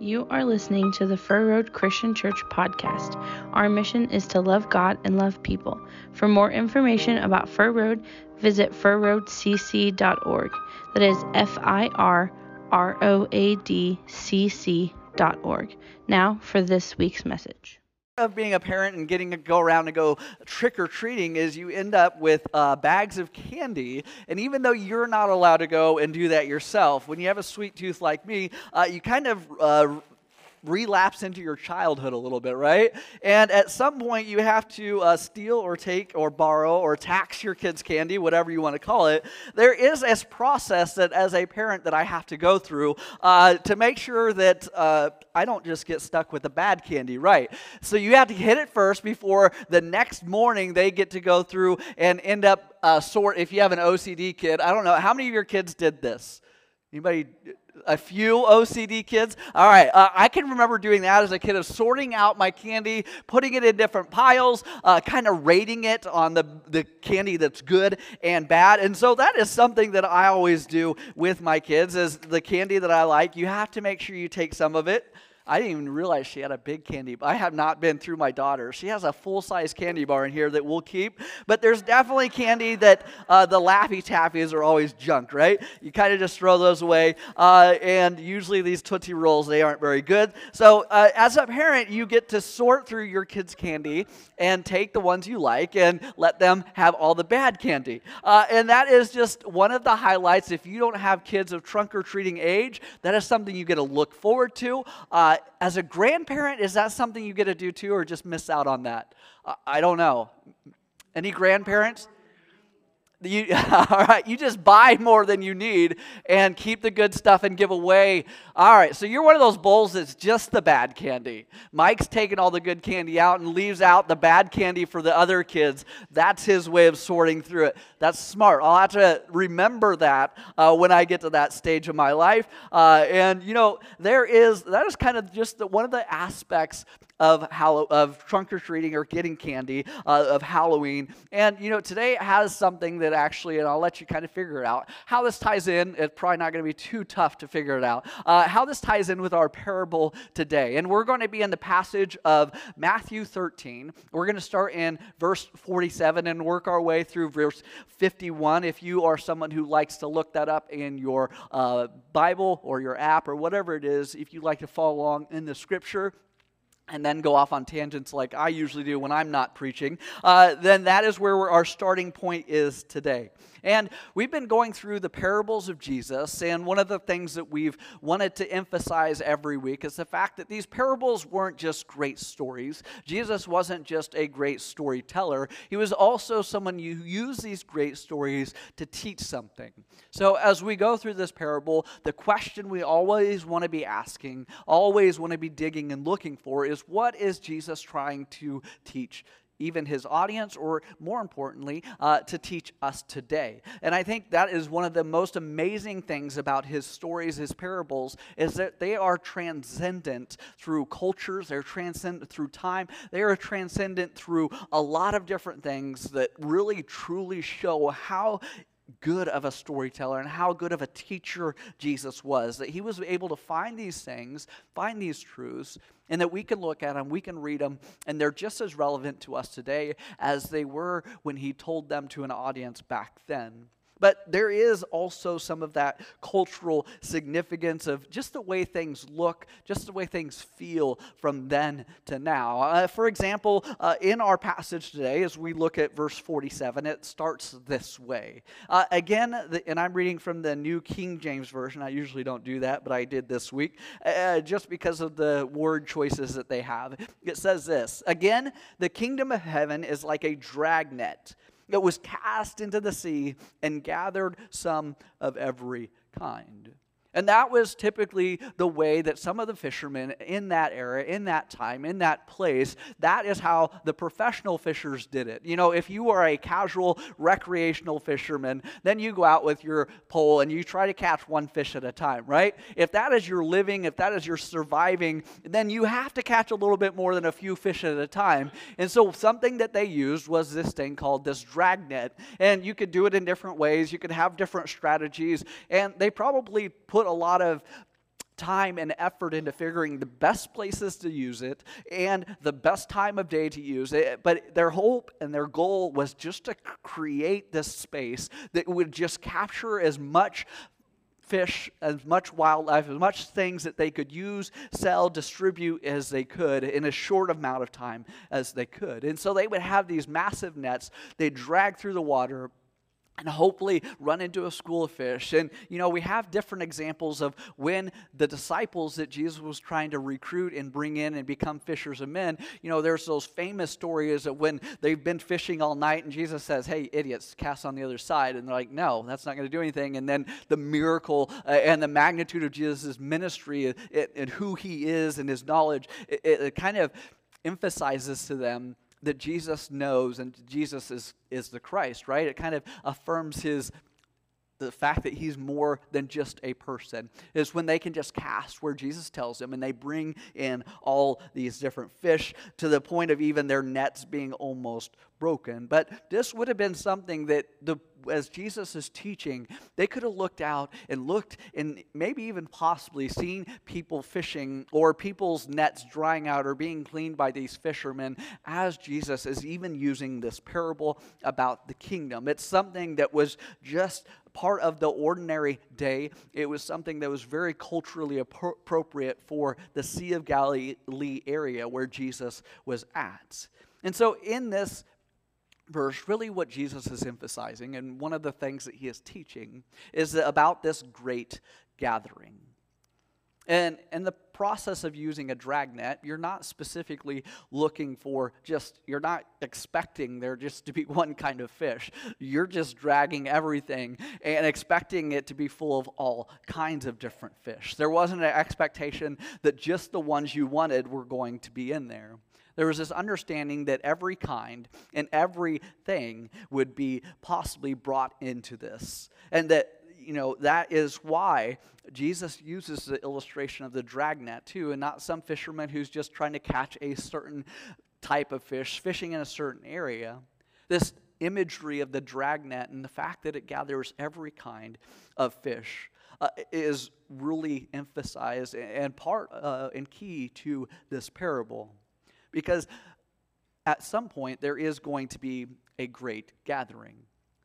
You are listening to the Fir Road Christian Church podcast. Our mission is to love God and love people. For more information about Fir Road, visit firroadcc.org. That is F I R R O A D C C dot org. Now for this week's message of being a parent and getting to go around and go trick or treating is you end up with uh, bags of candy. And even though you're not allowed to go and do that yourself, when you have a sweet tooth like me, uh, you kind of uh, relapse into your childhood a little bit, right? And at some point, you have to uh, steal or take or borrow or tax your kids' candy, whatever you want to call it. There is a process that, as a parent, that I have to go through uh, to make sure that uh, I don't just get stuck with the bad candy, right? So you have to hit it first before the next morning they get to go through and end up uh, sort. If you have an OCD kid, I don't know how many of your kids did this. Anybody a few OCD kids. All right, uh, I can remember doing that as a kid of sorting out my candy, putting it in different piles, uh, kind of rating it on the, the candy that's good and bad. And so that is something that I always do with my kids is the candy that I like, you have to make sure you take some of it I didn't even realize she had a big candy. bar. I have not been through my daughter. She has a full size candy bar in here that we'll keep. But there's definitely candy that uh, the Laffy Taffies are always junk, right? You kind of just throw those away. Uh, and usually these Tootsie Rolls, they aren't very good. So uh, as a parent, you get to sort through your kids' candy and take the ones you like and let them have all the bad candy. Uh, and that is just one of the highlights. If you don't have kids of trunk or treating age, that is something you get to look forward to. Uh, as a grandparent, is that something you get to do too, or just miss out on that? I don't know. Any grandparents? You, all right, you just buy more than you need and keep the good stuff and give away. All right, so you're one of those bowls that's just the bad candy. Mike's taking all the good candy out and leaves out the bad candy for the other kids. That's his way of sorting through it. That's smart. I'll have to remember that uh, when I get to that stage of my life. Uh, and, you know, there is, that is kind of just the, one of the aspects of, Hallow- of trunk or treating or getting candy uh, of Halloween. And, you know, today has something that actually, and I'll let you kind of figure it out. How this ties in, it's probably not going to be too tough to figure it out. Uh, how this ties in with our parable today. And we're going to be in the passage of Matthew 13. We're going to start in verse 47 and work our way through verse 51. If you are someone who likes to look that up in your uh, Bible or your app or whatever it is, if you like to follow along in the scripture, and then go off on tangents like I usually do when I'm not preaching, uh, then that is where our starting point is today. And we've been going through the parables of Jesus, and one of the things that we've wanted to emphasize every week is the fact that these parables weren't just great stories. Jesus wasn't just a great storyteller, he was also someone who used these great stories to teach something. So as we go through this parable, the question we always want to be asking, always want to be digging and looking for is what is Jesus trying to teach even his audience, or more importantly, uh, to teach us today. And I think that is one of the most amazing things about his stories, his parables, is that they are transcendent through cultures, they're transcendent through time, they are transcendent through a lot of different things that really truly show how good of a storyteller and how good of a teacher Jesus was. That he was able to find these things, find these truths, and that we can look at them, we can read them, and they're just as relevant to us today as they were when he told them to an audience back then. But there is also some of that cultural significance of just the way things look, just the way things feel from then to now. Uh, for example, uh, in our passage today, as we look at verse 47, it starts this way. Uh, again, the, and I'm reading from the New King James Version. I usually don't do that, but I did this week uh, just because of the word choices that they have. It says this Again, the kingdom of heaven is like a dragnet that was cast into the sea and gathered some of every kind. And that was typically the way that some of the fishermen in that era, in that time, in that place, that is how the professional fishers did it. You know, if you are a casual recreational fisherman, then you go out with your pole and you try to catch one fish at a time, right? If that is your living, if that is your surviving, then you have to catch a little bit more than a few fish at a time. And so something that they used was this thing called this dragnet. And you could do it in different ways, you could have different strategies, and they probably put a lot of time and effort into figuring the best places to use it and the best time of day to use it. But their hope and their goal was just to create this space that would just capture as much fish, as much wildlife, as much things that they could use, sell, distribute as they could in a short amount of time as they could. And so they would have these massive nets, they'd drag through the water and hopefully run into a school of fish. And, you know, we have different examples of when the disciples that Jesus was trying to recruit and bring in and become fishers of men, you know, there's those famous stories of when they've been fishing all night and Jesus says, hey, idiots, cast on the other side. And they're like, no, that's not going to do anything. And then the miracle uh, and the magnitude of Jesus' ministry and, and, who he is and his knowledge, it, it kind of emphasizes to them that Jesus knows and Jesus is, is the Christ, right? It kind of affirms his the fact that he's more than just a person is when they can just cast where Jesus tells them and they bring in all these different fish to the point of even their nets being almost broken. But this would have been something that the as Jesus is teaching, they could have looked out and looked and maybe even possibly seen people fishing or people's nets drying out or being cleaned by these fishermen as Jesus is even using this parable about the kingdom. It's something that was just part of the ordinary day. It was something that was very culturally appropriate for the Sea of Galilee area where Jesus was at. And so, in this verse, really what Jesus is emphasizing, and one of the things that he is teaching, is about this great gathering. And in the process of using a dragnet, you're not specifically looking for just, you're not expecting there just to be one kind of fish. You're just dragging everything and expecting it to be full of all kinds of different fish. There wasn't an expectation that just the ones you wanted were going to be in there there was this understanding that every kind and everything would be possibly brought into this. And that, you know, that is why Jesus uses the illustration of the dragnet too, and not some fisherman who's just trying to catch a certain type of fish, fishing in a certain area. This imagery of the dragnet and the fact that it gathers every kind of fish uh, is really emphasized and part uh, and key to this parable. Because at some point, there is going to be a great gathering.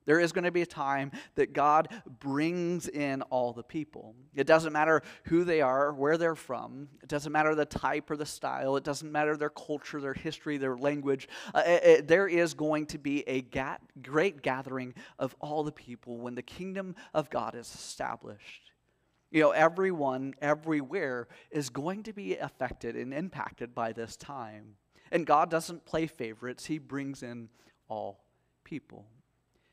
There is going to be a time that God brings in all the people. It doesn't matter who they are, where they're from. It doesn't matter the type or the style. It doesn't matter their culture, their history, their language. Uh, it, it, there is going to be a ga- great gathering of all the people when the kingdom of God is established. You know, everyone, everywhere is going to be affected and impacted by this time. And God doesn't play favorites, He brings in all people.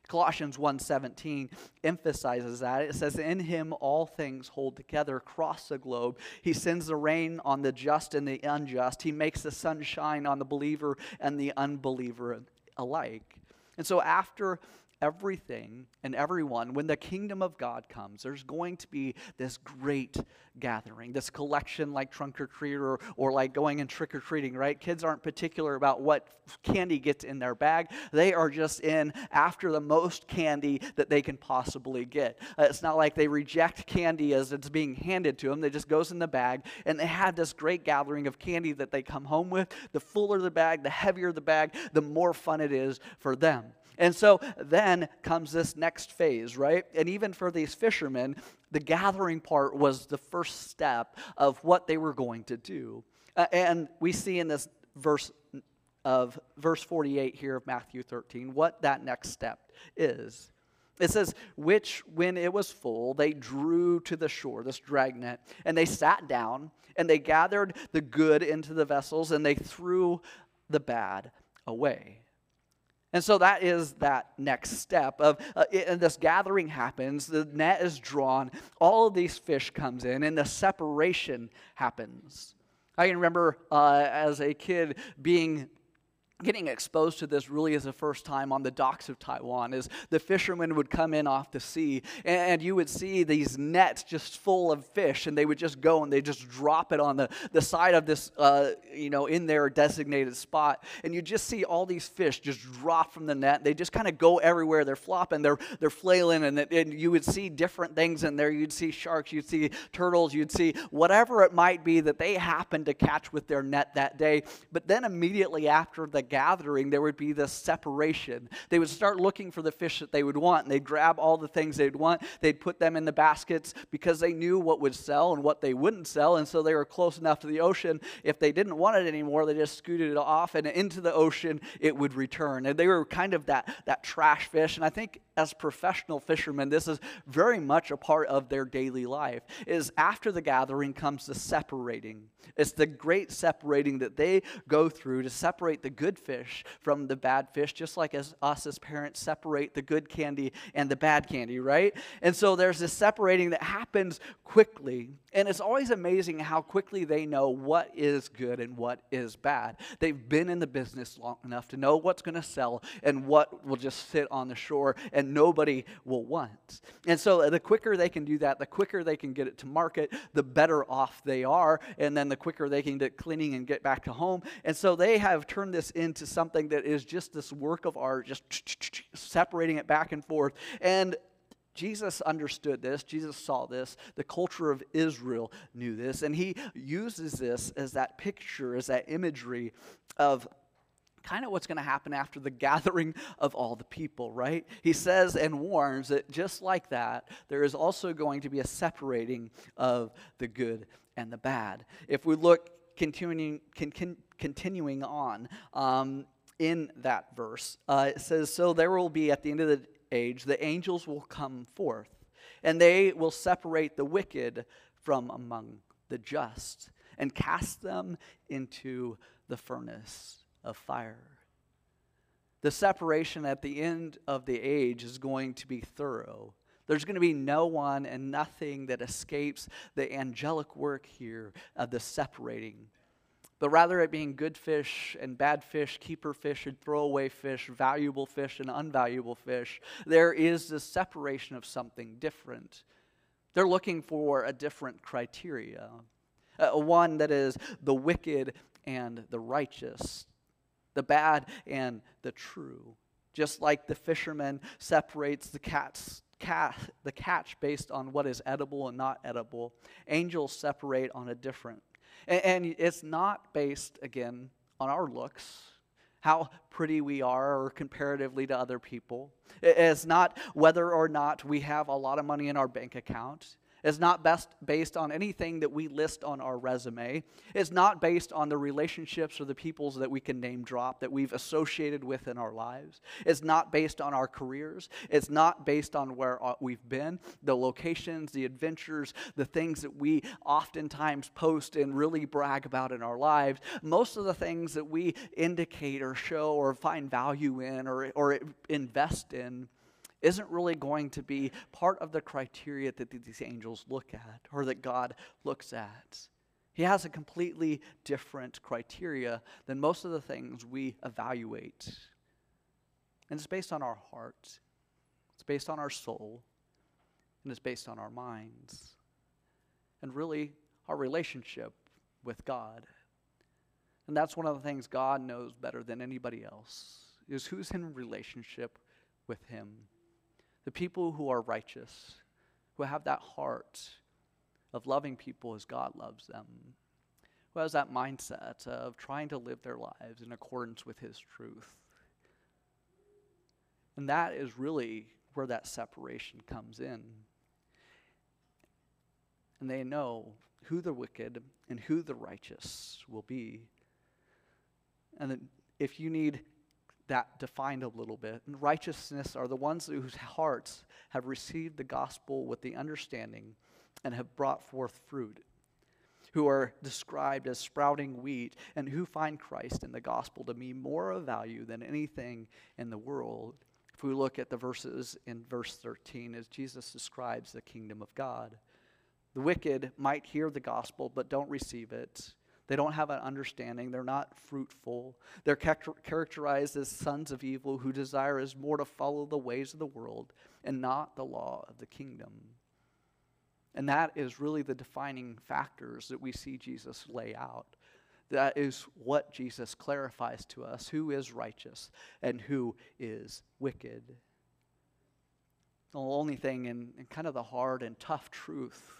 Colossians 1:17 emphasizes that. It says in him all things hold together across the globe. He sends the rain on the just and the unjust. He makes the sun shine on the believer and the unbeliever alike. And so after everything and everyone, when the kingdom of God comes, there's going to be this great gathering, this collection like trunk or treat or, or like going and trick or treating, right? Kids aren't particular about what candy gets in their bag. They are just in after the most candy that they can possibly get. Uh, it's not like they reject candy as it's being handed to them. They just goes in the bag and they have this great gathering of candy that they come home with. The fuller the bag, the heavier the bag, the more fun it is for them. And so then comes this next phase, right? And even for these fishermen, the gathering part was the first step of what they were going to do. Uh, and we see in this verse of verse 48 here of Matthew 13 what that next step is. It says, which when it was full, they drew to the shore, this dragnet, and they sat down, and they gathered the good into the vessels, and they threw the bad away. And so that is that next step of uh, and this gathering happens, the net is drawn, all of these fish comes in and the separation happens. I can remember uh, as a kid being getting exposed to this really is the first time on the docks of Taiwan is the fishermen would come in off the sea and you would see these nets just full of fish and they would just go and they just drop it on the, the side of this uh, you know in their designated spot and you just see all these fish just drop from the net. They just kind of go everywhere. They're flopping. They're they're flailing and, and you would see different things in there. You'd see sharks. You'd see turtles. You'd see whatever it might be that they happened to catch with their net that day. But then immediately after the gathering, there would be this separation. They would start looking for the fish that they would want, and they'd grab all the things they'd want. They'd put them in the baskets because they knew what would sell and what they wouldn't sell, and so they were close enough to the ocean. If they didn't want it anymore, they just scooted it off, and into the ocean it would return. And they were kind of that, that trash fish. And I think as professional fishermen, this is very much a part of their daily life. Is after the gathering comes the separating. It's the great separating that they go through to separate the good fish from the bad fish, just like as us as parents separate the good candy and the bad candy, right? And so there's this separating that happens quickly. And it's always amazing how quickly they know what is good and what is bad. They've been in the business long enough to know what's going to sell and what will just sit on the shore and nobody will want. And so uh, the quicker they can do that, the quicker they can get it to market, the better off they are. And then the quicker they can get cleaning and get back to home. And so they have turned this into something that is just this work of art, just separating it back and forth. And Jesus understood this. Jesus saw this. The culture of Israel knew this. And he uses this as that picture, as that imagery of kind of what's going to happen after the gathering of all the people, right? He says and warns that just like that, there is also going to be a separating of the good and the bad. If we look continuing, con, con, continuing on um, in that verse, uh, it says, So there will be at the end of the age, the angels will come forth, and they will separate the wicked from among the just and cast them into the furnace of fire. The separation at the end of the age is going to be thorough. There's going to be no one and nothing that escapes the angelic work here of the separating. But rather, it being good fish and bad fish, keeper fish and throwaway fish, valuable fish and unvaluable fish, there is this separation of something different. They're looking for a different criteria, uh, one that is the wicked and the righteous, the bad and the true. Just like the fisherman separates the cat's cat, the catch based on what is edible and not edible, angels separate on a different. And, and it's not based, again, on our looks, how pretty we are or comparatively to other people. It's not whether or not we have a lot of money in our bank account. It's not best based on anything that we list on our resume. It's not based on the relationships or the peoples that we can name drop that we've associated with in our lives. It's not based on our careers. It's not based on where uh, we've been, the locations, the adventures, the things that we oftentimes post and really brag about in our lives. Most of the things that we indicate or show or find value in or, or invest in isn't really going to be part of the criteria that these angels look at or that God looks at. He has a completely different criteria than most of the things we evaluate. And it's based on our heart, it's based on our soul, and it's based on our minds. And really, our relationship with God. And that's one of the things God knows better than anybody else is who's in relationship with him the people who are righteous, who have that heart of loving people as God loves them, who has that mindset of trying to live their lives in accordance with His truth. And that is really where that separation comes in. And they know who the wicked and who the righteous will be. And if you need that defined a little bit. And righteousness are the ones whose hearts have received the gospel with the understanding and have brought forth fruit, who are described as sprouting wheat, and who find Christ in the gospel to be more of value than anything in the world. If we look at the verses in verse 13, as Jesus describes the kingdom of God, the wicked might hear the gospel but don't receive it. They don't have an understanding. They're not fruitful. They're characterized as sons of evil who desire is more to follow the ways of the world and not the law of the kingdom. And that is really the defining factors that we see Jesus lay out. That is what Jesus clarifies to us who is righteous and who is wicked. The only thing and, in kind of the hard and tough truth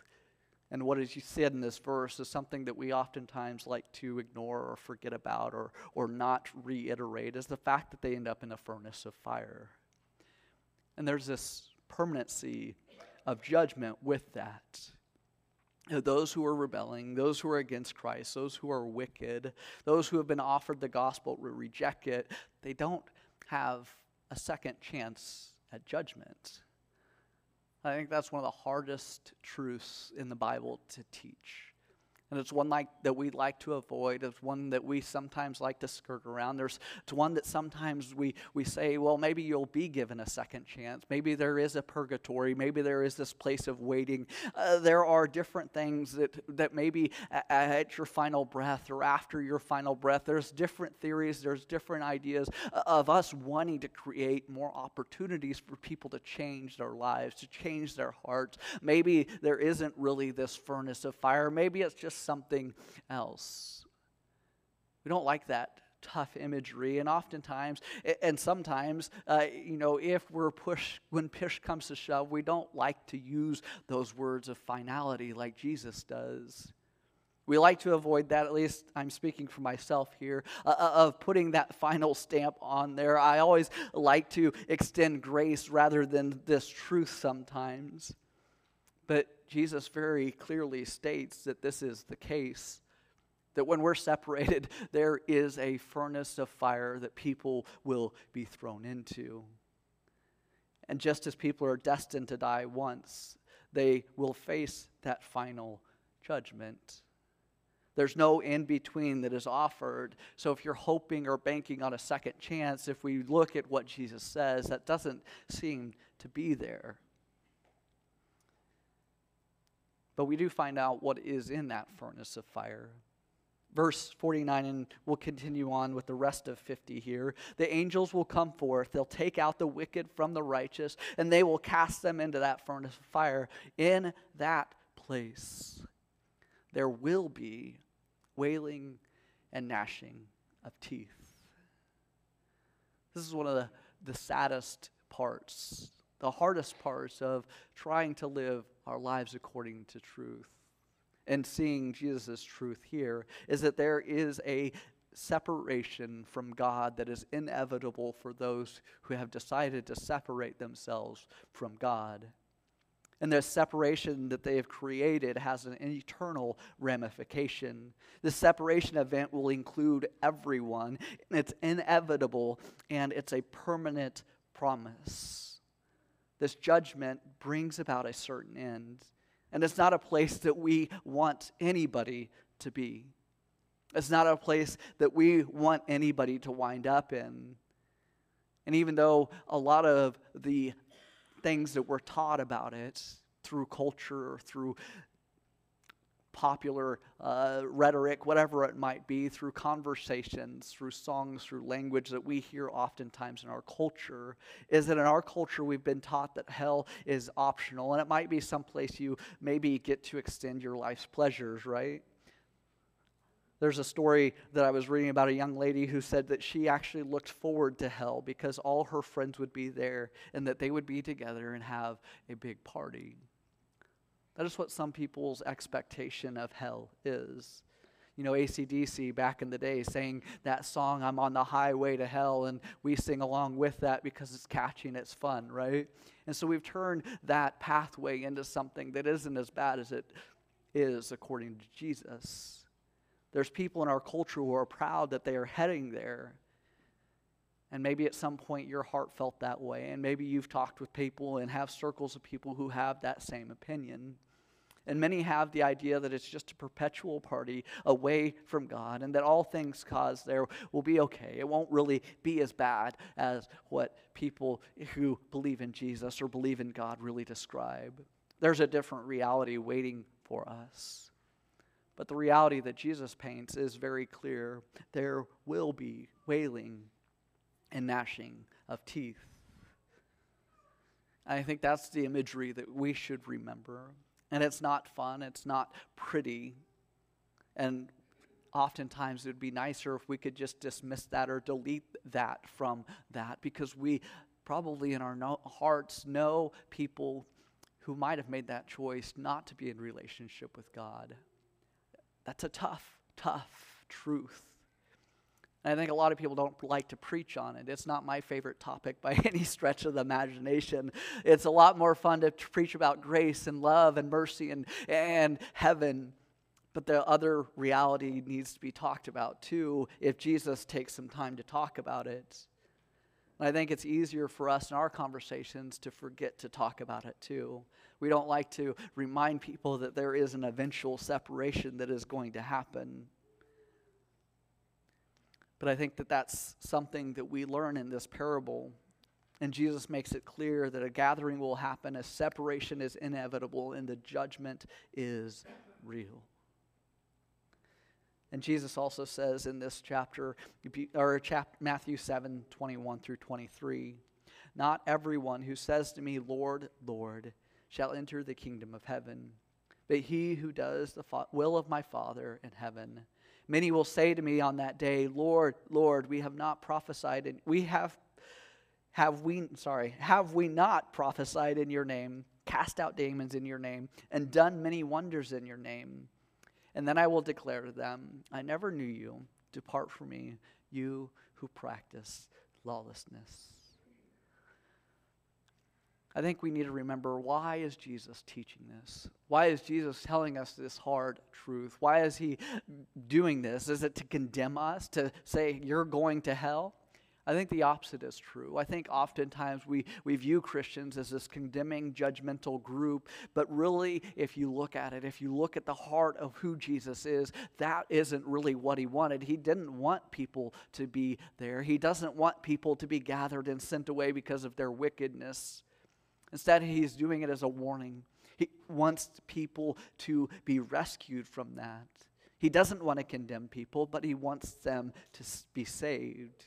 and what is you said in this verse is something that we oftentimes like to ignore or forget about or, or not reiterate is the fact that they end up in a furnace of fire. And there's this permanency of judgment with that. Those who are rebelling, those who are against Christ, those who are wicked, those who have been offered the gospel to reject it, they don't have a second chance at judgment. I think that's one of the hardest truths in the Bible to teach. And it's one like that we like to avoid. It's one that we sometimes like to skirt around. There's it's one that sometimes we, we say, well, maybe you'll be given a second chance. Maybe there is a purgatory. Maybe there is this place of waiting. Uh, there are different things that, that maybe at, at your final breath or after your final breath, there's different theories, there's different ideas of us wanting to create more opportunities for people to change their lives, to change their hearts. Maybe there isn't really this furnace of fire. Maybe it's just something else. We don't like that tough imagery and oftentimes and sometimes uh, you know if we're pushed when push comes to shove we don't like to use those words of finality like jesus does. We like to avoid that at least i'm speaking for myself here uh, uh of putting that final stamp on there. I always like to extend grace rather than this truth sometimes. But Jesus very clearly states that this is the case. That when we're separated, there is a furnace of fire that people will be thrown into. And just as people are destined to die once, they will face that final judgment. There's no in between that is offered. So if you're hoping or banking on a second chance, if we look at what Jesus says, that doesn't seem to be there. But we do find out what is in that furnace of fire. Verse 49, and we'll continue on with the rest of 50 here. The angels will come forth, they'll take out the wicked from the righteous, and they will cast them into that furnace of fire. In that place, there will be wailing and gnashing of teeth. This is one of the, the saddest parts the hardest parts of trying to live our lives according to truth and seeing Jesus' truth here is that there is a separation from God that is inevitable for those who have decided to separate themselves from God. And the separation that they have created has an eternal ramification. The separation event will include everyone, and it's inevitable, and it's a permanent promise this judgment brings about a certain end. And it's not a place that we want anybody to be. It's not a place that we want anybody to wind up in. And even though a lot of the things that we're taught about it through culture or through popular uh, rhetoric, whatever it might be, through conversations, through songs, through language that we hear oftentimes in our culture, is that in our culture we've been taught that hell is optional. And it might be someplace you maybe get to extend your life's pleasures, right? There's a story that I was reading about a young lady who said that she actually looked forward to hell because all her friends would be there and that they would be together and have a big party. That is what some people's expectation of hell is. You know, ACDC back in the day saying that song, I'm on the highway to hell, and we sing along with that because it's catchy and it's fun, right? And so we've turned that pathway into something that isn't as bad as it is according to Jesus. There's people in our culture who are proud that they are heading there. And maybe at some point your heart felt that way. And maybe you've talked with people and have circles of people who have that same opinion. And many have the idea that it's just a perpetual party away from God and that all things caused there will be okay. It won't really be as bad as what people who believe in Jesus or believe in God really describe. There's a different reality waiting for us. But the reality that Jesus paints is very clear. There will be wailing and gnashing of teeth. I think that's the imagery that we should remember. And it's not fun, it's not pretty. And oftentimes it would be nicer if we could just dismiss that or delete that from that because we probably in our no- hearts know people who might have made that choice not to be in relationship with God. That's a tough, tough truth. And I think a lot of people don't like to preach on it. It's not my favorite topic by any stretch of the imagination. It's a lot more fun to preach about grace and love and mercy and, and heaven. But the other reality needs to be talked about too if Jesus takes some time to talk about it. And I think it's easier for us in our conversations to forget to talk about it too. We don't like to remind people that there is an eventual separation that is going to happen. But I think that that's something that we learn in this parable. And Jesus makes it clear that a gathering will happen, a separation is inevitable, and the judgment is real. And Jesus also says in this chapter, or chap, Matthew 7 21 through 23, Not everyone who says to me, Lord, Lord, shall enter the kingdom of heaven, but he who does the will of my Father in heaven. Many will say to me on that day, Lord, Lord, we have not prophesied, and we have have we sorry have we not prophesied in your name cast out demons in your name and done many wonders in your name and then I will declare to them, I never knew you. Depart from me, you who practice lawlessness. I think we need to remember why is Jesus teaching this? Why is Jesus telling us this hard truth? Why is he doing this? Is it to condemn us, to say you're going to hell? I think the opposite is true. I think oftentimes we, we view Christians as this condemning, judgmental group, but really, if you look at it, if you look at the heart of who Jesus is, that isn't really what he wanted. He didn't want people to be there, he doesn't want people to be gathered and sent away because of their wickedness. Instead, he's doing it as a warning. He wants people to be rescued from that. He doesn't want to condemn people, but he wants them to be saved.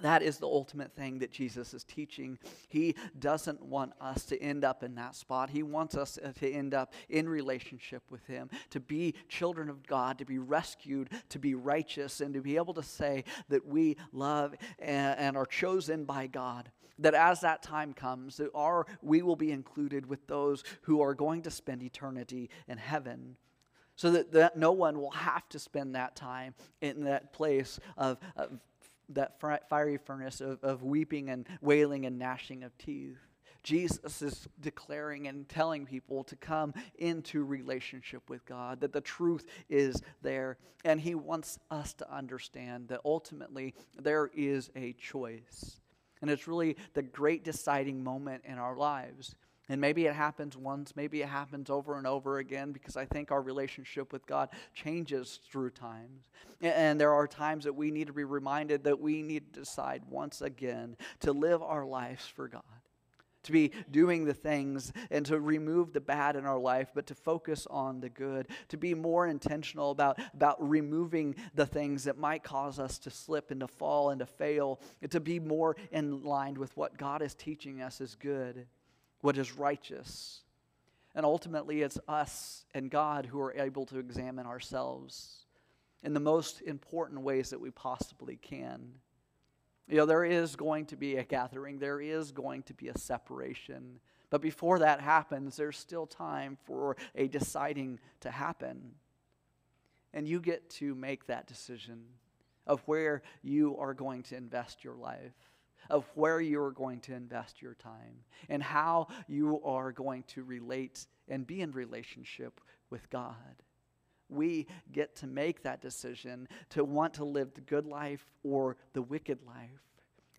That is the ultimate thing that Jesus is teaching. He doesn't want us to end up in that spot. He wants us uh, to end up in relationship with Him, to be children of God, to be rescued, to be righteous, and to be able to say that we love and are chosen by God. That as that time comes, our, we will be included with those who are going to spend eternity in heaven so that, that no one will have to spend that time in that place of, of that fiery furnace of, of weeping and wailing and gnashing of teeth. Jesus is declaring and telling people to come into relationship with God, that the truth is there. And he wants us to understand that ultimately there is a choice. And it's really the great deciding moment in our lives. And maybe it happens once, maybe it happens over and over again because I think our relationship with God changes through times. And there are times that we need to be reminded that we need to decide once again to live our lives for God. To be doing the things and to remove the bad in our life, but to focus on the good. To be more intentional about, about removing the things that might cause us to slip and to fall and to fail. To be more in line with what God is teaching us is good what is righteous. And ultimately, it's us and God who are able to examine ourselves in the most important ways that we possibly can. You know, there is going to be a gathering, there is going to be a separation. But before that happens, there's still time for a deciding to happen. And you get to make that decision of where you are going to invest your life of where you are going to invest your time and how you are going to relate and be in relationship with God. We get to make that decision to want to live the good life or the wicked life.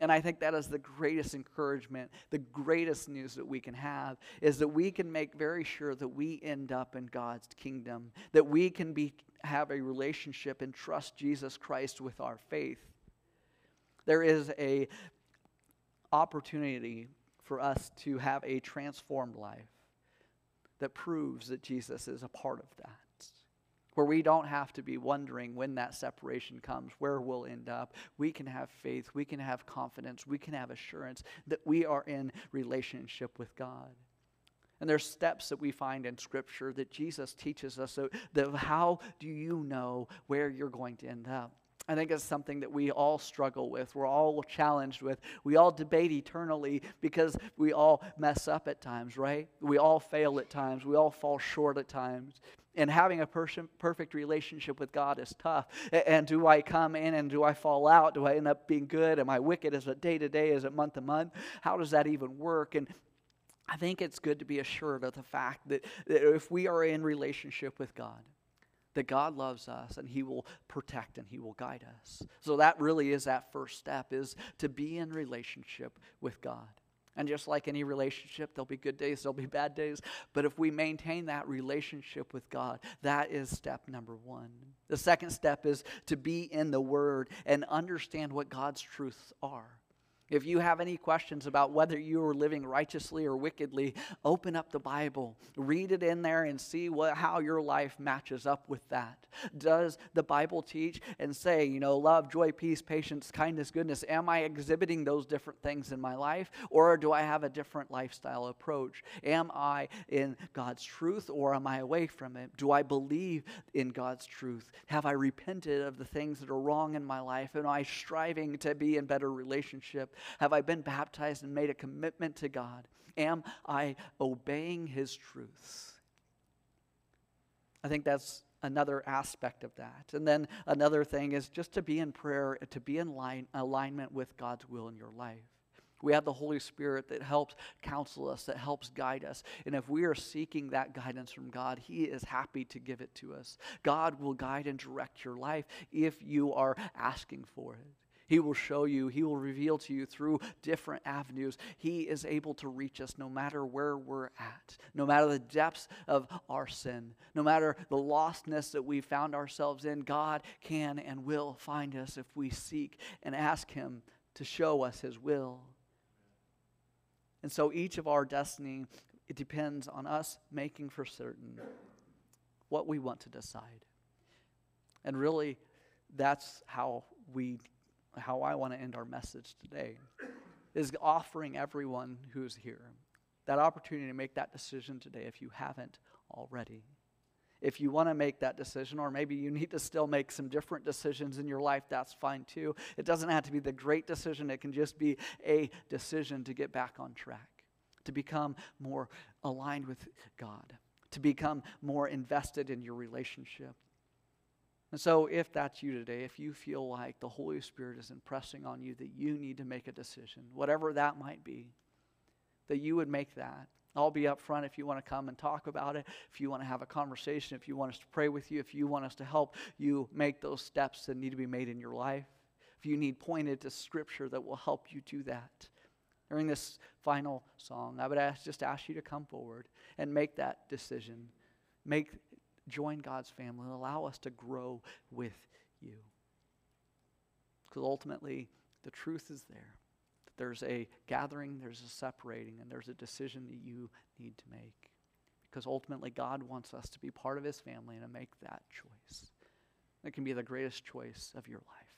And I think that is the greatest encouragement, the greatest news that we can have is that we can make very sure that we end up in God's kingdom, that we can be have a relationship and trust Jesus Christ with our faith. There is a opportunity for us to have a transformed life that proves that Jesus is a part of that. Where we don't have to be wondering when that separation comes, where we'll end up. We can have faith, we can have confidence, we can have assurance that we are in relationship with God. And there's steps that we find in Scripture that Jesus teaches us. So that how do you know where you're going to end up? I think it's something that we all struggle with. We're all challenged with. We all debate eternally because we all mess up at times, right? We all fail at times. We all fall short at times. And having a person, perfect relationship with God is tough. And do I come in and do I fall out? Do I end up being good? Am I wicked? Is it day to day? Is it month to month? How does that even work? And I think it's good to be assured of the fact that, that if we are in relationship with God, that God loves us and he will protect and he will guide us. So that really is that first step is to be in relationship with God. And just like any relationship, there'll be good days, there'll be bad days. But if we maintain that relationship with God, that is step number one. The second step is to be in the Word and understand what God's truths are. If you have any questions about whether you are living righteously or wickedly, open up the Bible, read it in there, and see what, how your life matches up with that. Does the Bible teach and say, you know, love, joy, peace, patience, kindness, goodness? Am I exhibiting those different things in my life, or do I have a different lifestyle approach? Am I in God's truth, or am I away from it? Do I believe in God's truth? Have I repented of the things that are wrong in my life? Am I striving to be in better relationship? Have I been baptized and made a commitment to God? Am I obeying His truths? I think that's another aspect of that. And then another thing is just to be in prayer, to be in line, alignment with God's will in your life. We have the Holy Spirit that helps counsel us, that helps guide us. And if we are seeking that guidance from God, He is happy to give it to us. God will guide and direct your life if you are asking for it. He will show you, He will reveal to you through different avenues. He is able to reach us no matter where we're at, no matter the depths of our sin, no matter the lostness that we found ourselves in. God can and will find us if we seek and ask Him to show us His will. And so each of our destiny, it depends on us making for certain what we want to decide. And really, that's how we how I want to end our message today is offering everyone who's here that opportunity to make that decision today if you haven't already. If you want to make that decision, or maybe you need to still make some different decisions in your life, that's fine too. It doesn't have to be the great decision, it can just be a decision to get back on track, to become more aligned with God, to become more invested in your relationship. And so, if that's you today, if you feel like the Holy Spirit is impressing on you that you need to make a decision, whatever that might be, that you would make that. I'll be up front if you want to come and talk about it, if you want to have a conversation, if you want us to pray with you, if you want us to help you make those steps that need to be made in your life, if you need pointed to Scripture that will help you do that. During this final song, I would ask, just ask you to come forward and make that decision. Make join God's family and allow us to grow with you. Because ultimately, the truth is there. There's a gathering, there's a separating, and there's a decision that you need to make. Because ultimately, God wants us to be part of His family and to make that choice. It can be the greatest choice of your life.